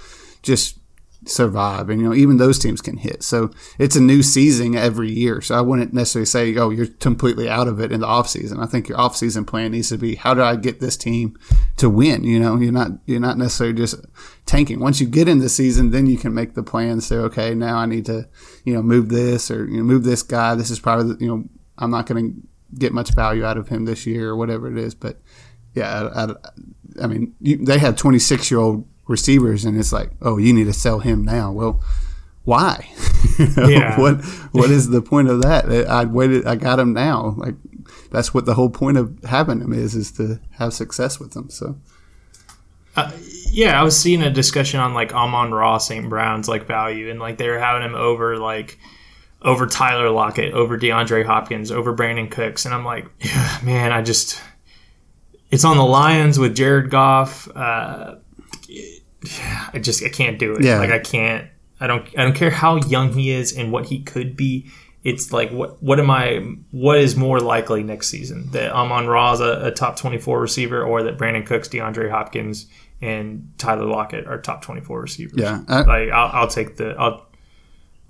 just survive. And you know even those teams can hit. So it's a new season every year. So i wouldn't necessarily say oh you're completely out of it in the off season i think your off season plan needs to be how do i get this team to win? You know you're not you're not necessarily just tanking. Once you get in the season then you can make the plan say okay now i need to you know move this or you know move this guy. This is probably you know i'm not going to get much value out of him this year or whatever it is but yeah i, I, I mean you, they had 26 year old receivers and it's like oh you need to sell him now well why Yeah. what what is the point of that i waited i got him now like that's what the whole point of having him is is to have success with them so uh, yeah, I was seeing a discussion on like Amon-Ra St. Brown's like value, and like they were having him over like over Tyler Lockett, over DeAndre Hopkins, over Brandin Cooks, and I'm like, yeah, man, I just it's on the Lions with Jared Goff. Uh, I just I can't do it. Yeah. Like I can't. I don't. I don't care how young he is and what he could be. It's like what what am I? What is more likely next season that Amon-Ra's a, a top twenty four receiver, or that Brandin Cooks, DeAndre Hopkins, and Tyler Lockett are top twenty four receivers? yeah I, like I'll, I'll take the I'll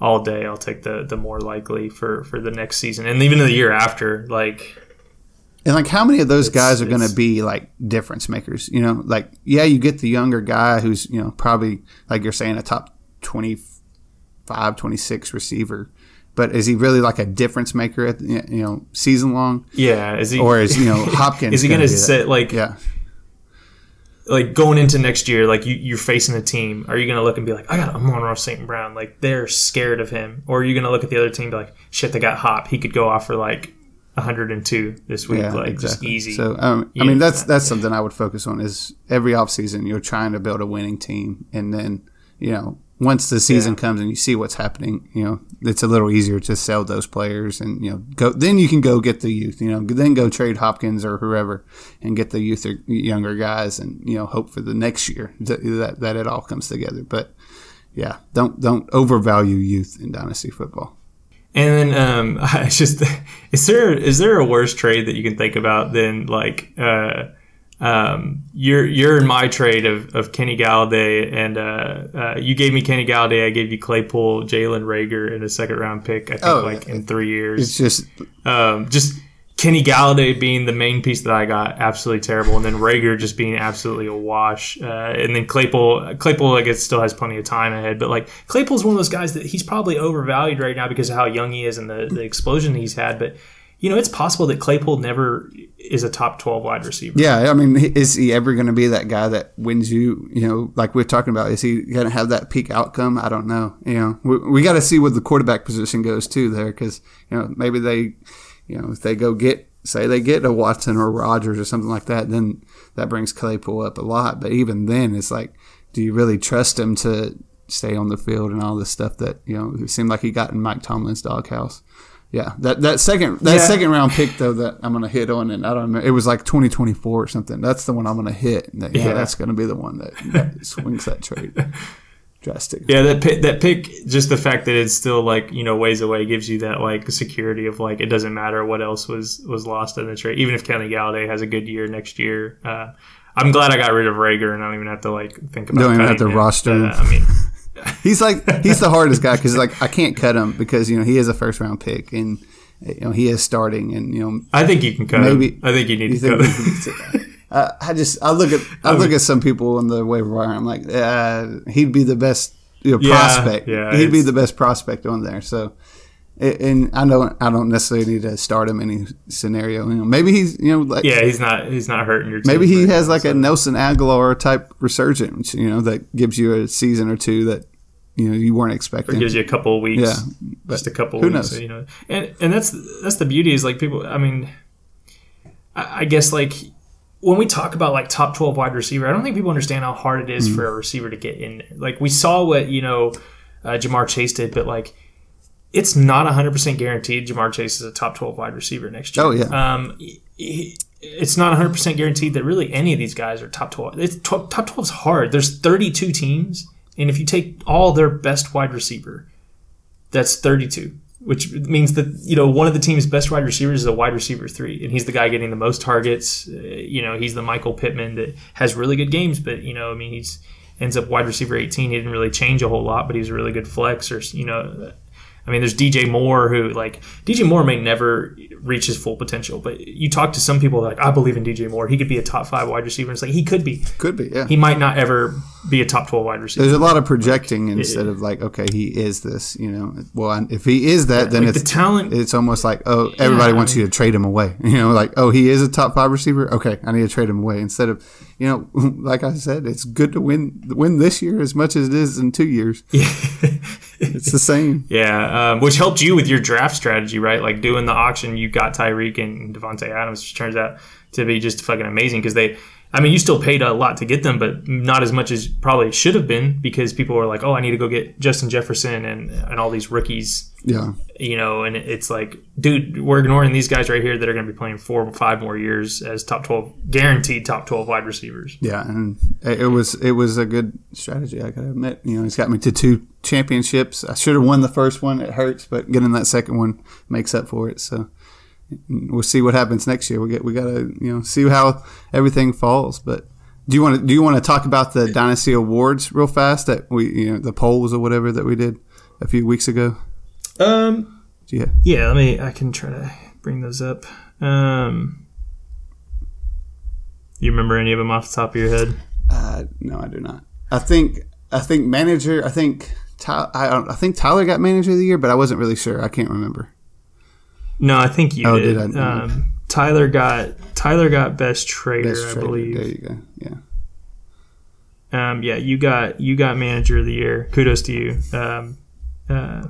all day. I'll take the the more likely for for the next season and even the year after. Like And like, how many of those guys are going to be like difference makers? You know, like, yeah, you get the younger guy who's, you know, probably, like you're saying, a top 25, 26 receiver. But is he really like a difference maker at, you know, season long? yeah, is he Or is, you know, Hopkins is he going that? sit like Yeah. Like going into next year, like you, you're facing a team, are you going to look and be like, I got Amon-Ra St. Brown, like they're scared of him, or are you going to look at the other team and be like, shit, they got Hop, he could go off for like 102 this week, Yeah, like exactly. just easy. So, um, I mean, that's that's something I would focus on. Is every offseason you're trying to build a winning team, and then you know once the season Yeah. comes and you see what's happening, you know it's a little easier to sell those players, and you know go then you can go get the youth, you know, then go trade Hopkins or whoever, and get the youth or younger guys, and you know hope for the next year that that, that it all comes together. But yeah, don't don't overvalue youth in dynasty football. And then um, I just is there is there a worse trade that you can think about than like uh, um, you're you're in my trade of, of Kenny Golladay and uh, uh, you gave me Kenny Golladay, I gave you Claypool, Jalen Reagor, and a second round pick. I think Oh, like in three years. It's just Um, just Kenny Golladay being the main piece that I got, absolutely terrible, and then Rager just being absolutely a wash, uh, and then Claypool. Claypool, I guess, still has plenty of time ahead, but like Claypool's one of those guys that he's probably overvalued right now because of how young he is and the, the explosion he's had. But you know, it's possible that Claypool never is a top twelve wide receiver. yeah. I mean, is he ever going to be that guy that wins you? You know, like we're talking about, is he going to have that peak outcome? I don't know. You know, we, we got to see what the quarterback position goes to there because you know maybe they, you know, if they go get say they get a Watson or Rodgers or something like that, then that brings Claypool up a lot. But even then, it's like, do you really trust him to stay on the field and all this stuff that you know it seemed like he got in Mike Tomlin's doghouse? Yeah, that that second that Yeah. second round pick though that I'm gonna hit on, and I don't know, it was like 2024 or something. That's the one I'm gonna hit. And that, yeah. Yeah. that's gonna be the one that, that swings that trade drastic. Yeah, that pick, that pick, just the fact that it's still like you know ways away gives you that like security of like it doesn't matter what else was was lost in the trade, even if Kenny Golladay has a good year next year. Uh, I'm glad I got rid of Reagor and I don't even have to like think about. Don't even have to him. roster. Uh, I mean, He's like he's the hardest guy because like I can't cut him because you know he is a first round pick and you know he is starting and you know I think you can cut Maybe- him. I think you need you to cut him. uh, I just I look at I look at some people on the waiver wire. I'm like, uh, he'd be the best you know, Yeah, prospect. yeah, he'd be the best prospect on there. So, and I don't I don't necessarily need to start him any scenario. You know, maybe he's you know like yeah, he's not he's not hurting your. Team maybe he right has now, like so. a Nelson Agholor type resurgence. You know, that gives you a season or two that you know you weren't Or expecting. gives you a couple of weeks. Yeah, just a couple who weeks, knows? you know. And and that's that's the beauty is like people. I mean, I, I guess like when we talk about like top twelve wide receiver, I don't think people understand how hard it is Mm. is for a receiver to get in. there. Like we saw what you know uh, Ja'Marr Chase did, but like. It's not 100% guaranteed Ja'Marr Chase is a top 12 wide receiver next year. Oh, yeah. Um, he- it's not 100% guaranteed that really any of these guys are top 12. It's top 12 is hard. There's 32 teams, and if you take all their best wide receiver, that's 32, which means that you know one of the team's best wide receivers is a wide receiver three, and he's the guy getting the most targets. Uh, you know, he's the Michael Pittman that has really good games, but you know, I mean, he's ends up wide receiver 18. He didn't really change a whole lot, but he's a really good flex. Or you know, I mean, there's DJ Moore who like DJ Moore may never reach his full potential, but you talk to some people like I believe in DJ Moore. He could be a top five wide receiver. It's like he could be. Could be, yeah. He might not ever be a top 12 wide receiver. There's a lot of projecting instead of like, okay, he is this. You know, well, and if he is that, then like it's the talent it's almost like oh everybody I wants you to trade him away you know like oh he is a top five receiver okay i need to trade him away instead of you know like i said it's good to win win this year as much as it is in two years Yeah. it's the same Yeah, um, which helped you with your draft strategy, right? Like doing the auction, you got Tyreek and Davante Adams, which turns out to be just fucking amazing because they, I mean, you still paid a lot to get them, but not as much as probably should have been because people were like, oh, I need to go get Justin Jefferson and, and all these rookies, yeah. You know, and it's like, dude, we're ignoring these guys right here that are going to be playing four or five more years as top 12, guaranteed top 12 wide receivers. yeah and it it was it was a good strategy i gotta admit. You know he's got me to two championships. I should have won the first one it hurts but getting that second one makes up for it so we'll see what happens next year we get we gotta you know see how everything falls but do you want to do you want to talk about the dynasty awards real fast that we you know the polls or whatever that we did a few weeks ago Um, yeah Yeah, let me. I can try to bring those up. Um, you remember any of them off the top of your head? uh, no i do not i think i think manager i think Ty, I, don't- I think Tyler got manager of the year, but I wasn't really sure. I can't remember. No, I think you Oh, did. did I? Um, Tyler got Tyler got best trader, Best I believe. There you go. Yeah. Um, yeah, you got you got manager of the year. Kudos to you. Um, uh,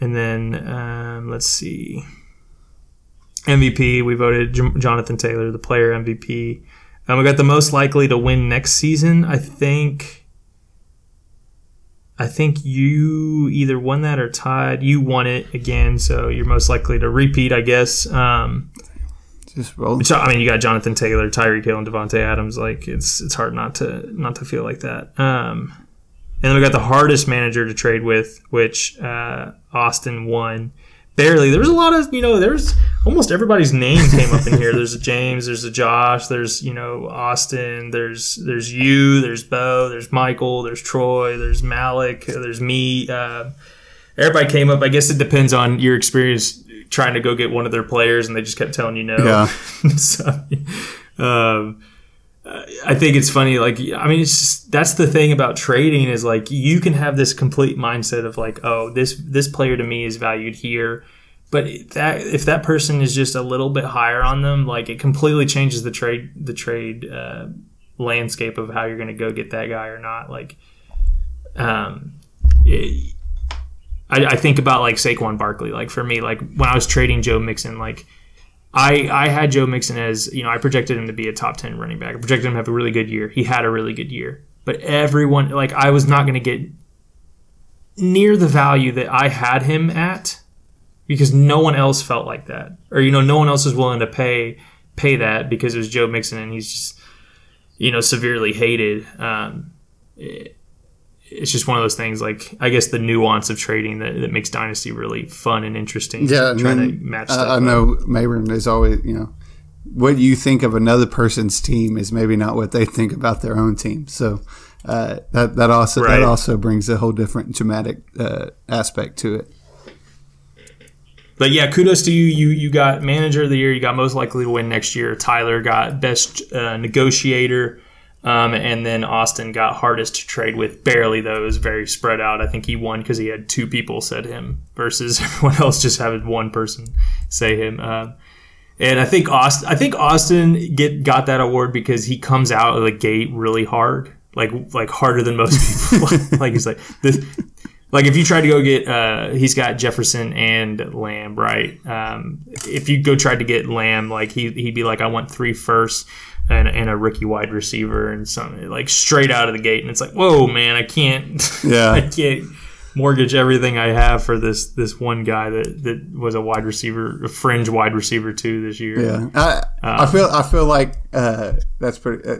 and then um, let's see. MVP, we voted J- Jonathan Taylor, the player MVP. Um, we got the most likely to win next season. I think. I think you either won that or tied. You won it again, so you're most likely to repeat, I guess. Um, Just roll. which, I mean, you got Jonathan Taylor, Tyreek Hill, and Davante Adams. Like it's it's hard not to not to feel like that. Um, And then we got the hardest manager to trade with, which uh, Austin won barely. There was a lot of you know. There's almost everybody's name came up in here. There's a James. There's a Josh. There's you know Austin. There's there's you. There's Bo. There's Michael. There's Troy. There's Malik. There's me. Uh, everybody came up. I guess it depends on your experience trying to go get one of their players, and they just kept telling you no. Yeah. so, um, I think it's funny. Like, I mean, it's just, that's the thing about trading is like you can have this complete mindset of like, oh, this this player to me is valued here, but that if that person is just a little bit higher on them, like it completely changes the trade the trade uh, landscape of how you're going to go get that guy or not. Like, um, it, I, I think about like Saquon Barkley. Like for me, like when I was trading Joe Mixon, like I I had Joe Mixon as you know I projected him to be a top ten running back. I projected him to have a really good year. He had a really good year, but everyone like I was not going to get near the value that I had him at because no one else felt like that, or you know no one else was willing to pay pay that because it was Joe Mixon and he's just you know severely hated. Um, it, it's just one of those things like I guess the nuance of trading that, that makes Dynasty really fun and interesting. Yeah, trying then, to match I. I know Mayburn is always, you know, what you think of another person's team is maybe not what they think about their own team. So uh, that that also Right. that also brings a whole different dramatic uh, aspect to it. But yeah, kudos to you. You you got manager of the year. You got most likely to win next year. Tyler got best uh, negotiator, um, and then Austin got hardest to trade with. Barely though, it was very spread out. I think he won because he had two people said him versus everyone else just having one person say him. Um, and I think Austin, I think Austin get got that award because he comes out of the gate really hard, like like harder than most people. like he's like this. Like if you try to go get, uh, he's got Jefferson and Lamb, right? Um, if you go try to get Lamb, like he he'd be like, I want three first and, and a rookie wide receiver and something like straight out of the gate, and it's like, whoa, man, I can't, Yeah. I can't mortgage everything I have for this this one guy that that was a wide receiver, a fringe wide receiver too this year. Yeah, I I feel I feel like uh, that's pretty. Uh,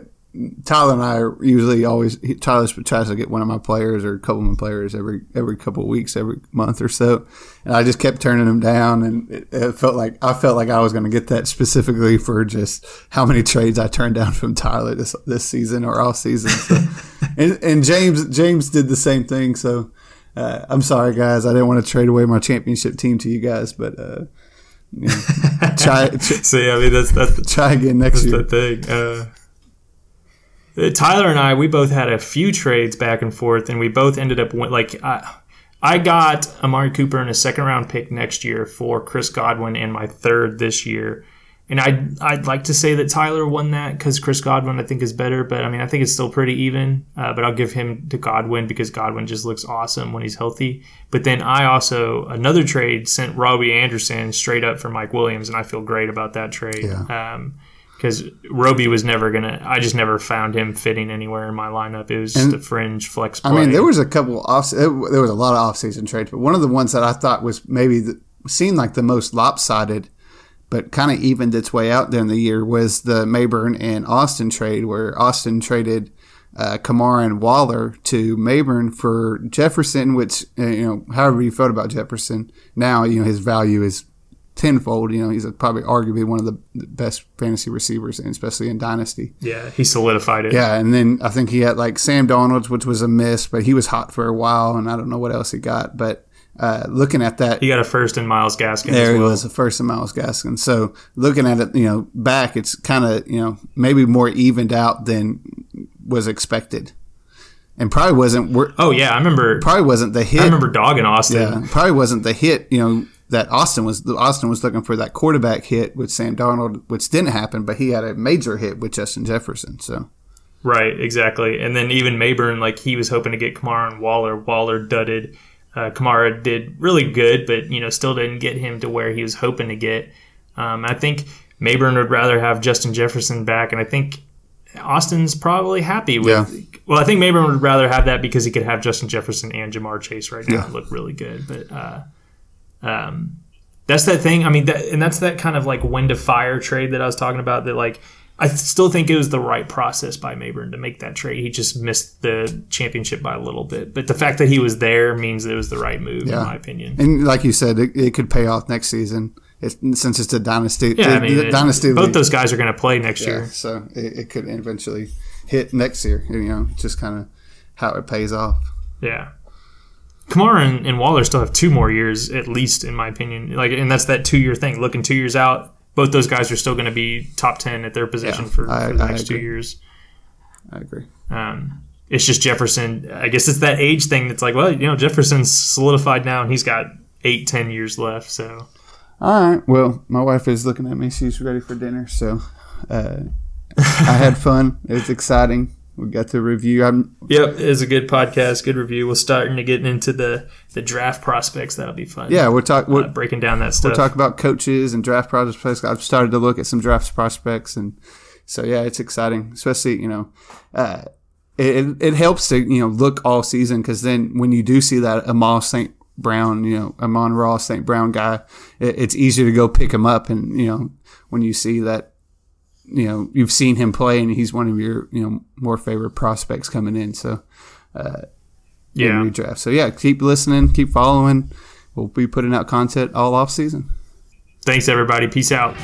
Tyler and I are usually always Tyler tries to get one of my players or a couple of my players every every couple of weeks, every month or so, and I just kept turning them down, and it, it felt like I felt like I was going to get that specifically for just how many trades I turned down from Tyler this this season or off season. So, and, and James James did the same thing. So uh, I'm sorry, guys, I didn't want to trade away my championship team to you guys, but. Uh, you know, try, try yeah, I mean that's that's the, try again next that's year. the thing. Uh, Tyler and I, we both had a few trades back and forth, and we both ended up like I, I got Amari Cooper in a second round pick next year for Chris Godwin and my third this year. And I'd, I'd like to say that Tyler won that because Chris Godwin I think is better, but I mean I think it's still pretty even. Uh, but I'll give him to Godwin because Godwin just looks awesome when he's healthy. But then I also another trade sent Robby Anderson straight up for Mike Williams, and I feel great about that trade. Yeah. Um, because Robby was never gonna. I just never found him fitting anywhere in my lineup. It was just a fringe flex Play. I mean, there was a couple off. There was a lot of off-season trades, but one of the ones that I thought was maybe the, seemed like the most lopsided, but kind of evened its way out during the year was the Mayburn and Austin trade, where Austin traded uh, Kamara and Waller to Mayburn for Jefferson, which uh, you know, however you felt about Jefferson, now you know his value is tenfold. You know, he's probably arguably one of the best fantasy receivers, and especially in dynasty. yeah, he solidified it. Yeah, and then I think he had like Sam Darnold's, which was a miss, but he was hot for a while, and I don't know what else he got. But uh, looking at that, he got a first in Myles Gaskin. there well. was, a first of Myles Gaskin. So looking at it, you know, back, it's kind of you know maybe more evened out than was expected, and probably wasn't wor- Oh yeah, I remember. probably wasn't the hit. I remember dogging Austin. Yeah, probably wasn't the hit. You know that Austin was. Austin was looking for that quarterback hit with Sam Darnold, which didn't happen, but he had a major hit with Justin Jefferson. So Right, exactly. And then even Mayburn, like he was hoping to get Kamara and Waller. Waller dudded. Uh, Kamara did really good, but you know still didn't get him to where he was hoping to get. Um, I think Mayburn would rather have Justin Jefferson back, and I think Austin's probably happy with. Yeah. Well, I think Mayburn would rather have that because he could have Justin Jefferson and Ja'Marr Chase right now Yeah. look really good. But uh, um, that's that thing. I mean, that, and that's that kind of like wind of fire trade that I was talking about. That like I still think it was the right process by Mayburn to make that trade. He just missed the championship by a little bit, but the fact that he was there means it was the right move, Yeah. in my opinion. And like you said, it, it could pay off next season. It's, since it's a dynasty, Yeah, I mean, it- dynasty both league. those guys are going to play next Yeah, year. so it, it could eventually hit next year. You know, just kind of how it pays off. Yeah. Kamara and, and Waller still have two more years at least, in my opinion. Like, and that's that two year thing. Looking two years out, both those guys are still going to be top ten at their position Yeah, for, I- for the I next two years. I agree. Um, it's just Jefferson. I guess it's that age thing. That's like, well, you know, Jefferson's solidified now, and he's got eight, ten years left. So All right. Well, my wife is looking at me. She's ready for dinner. So uh, I had fun. It was exciting. We got to review. I'm Yep, it's a good podcast, good review. We're starting to get into the the draft prospects. That'll be fun. yeah. We're talking. uh, breaking down that stuff. we're talking about coaches and draft prospects. I've started to look at some draft prospects, and so yeah, it's exciting. Especially you know, uh, it, it helps to you know look all season because then when you do see that Amal St. Brown, you know, you know you see that. You know, you've seen him play, and he's one of your you know more favorite prospects coming in. So, uh, in yeah. redraft. So yeah, keep listening, keep following. We'll be putting out content all off season. Thanks, everybody. Peace out.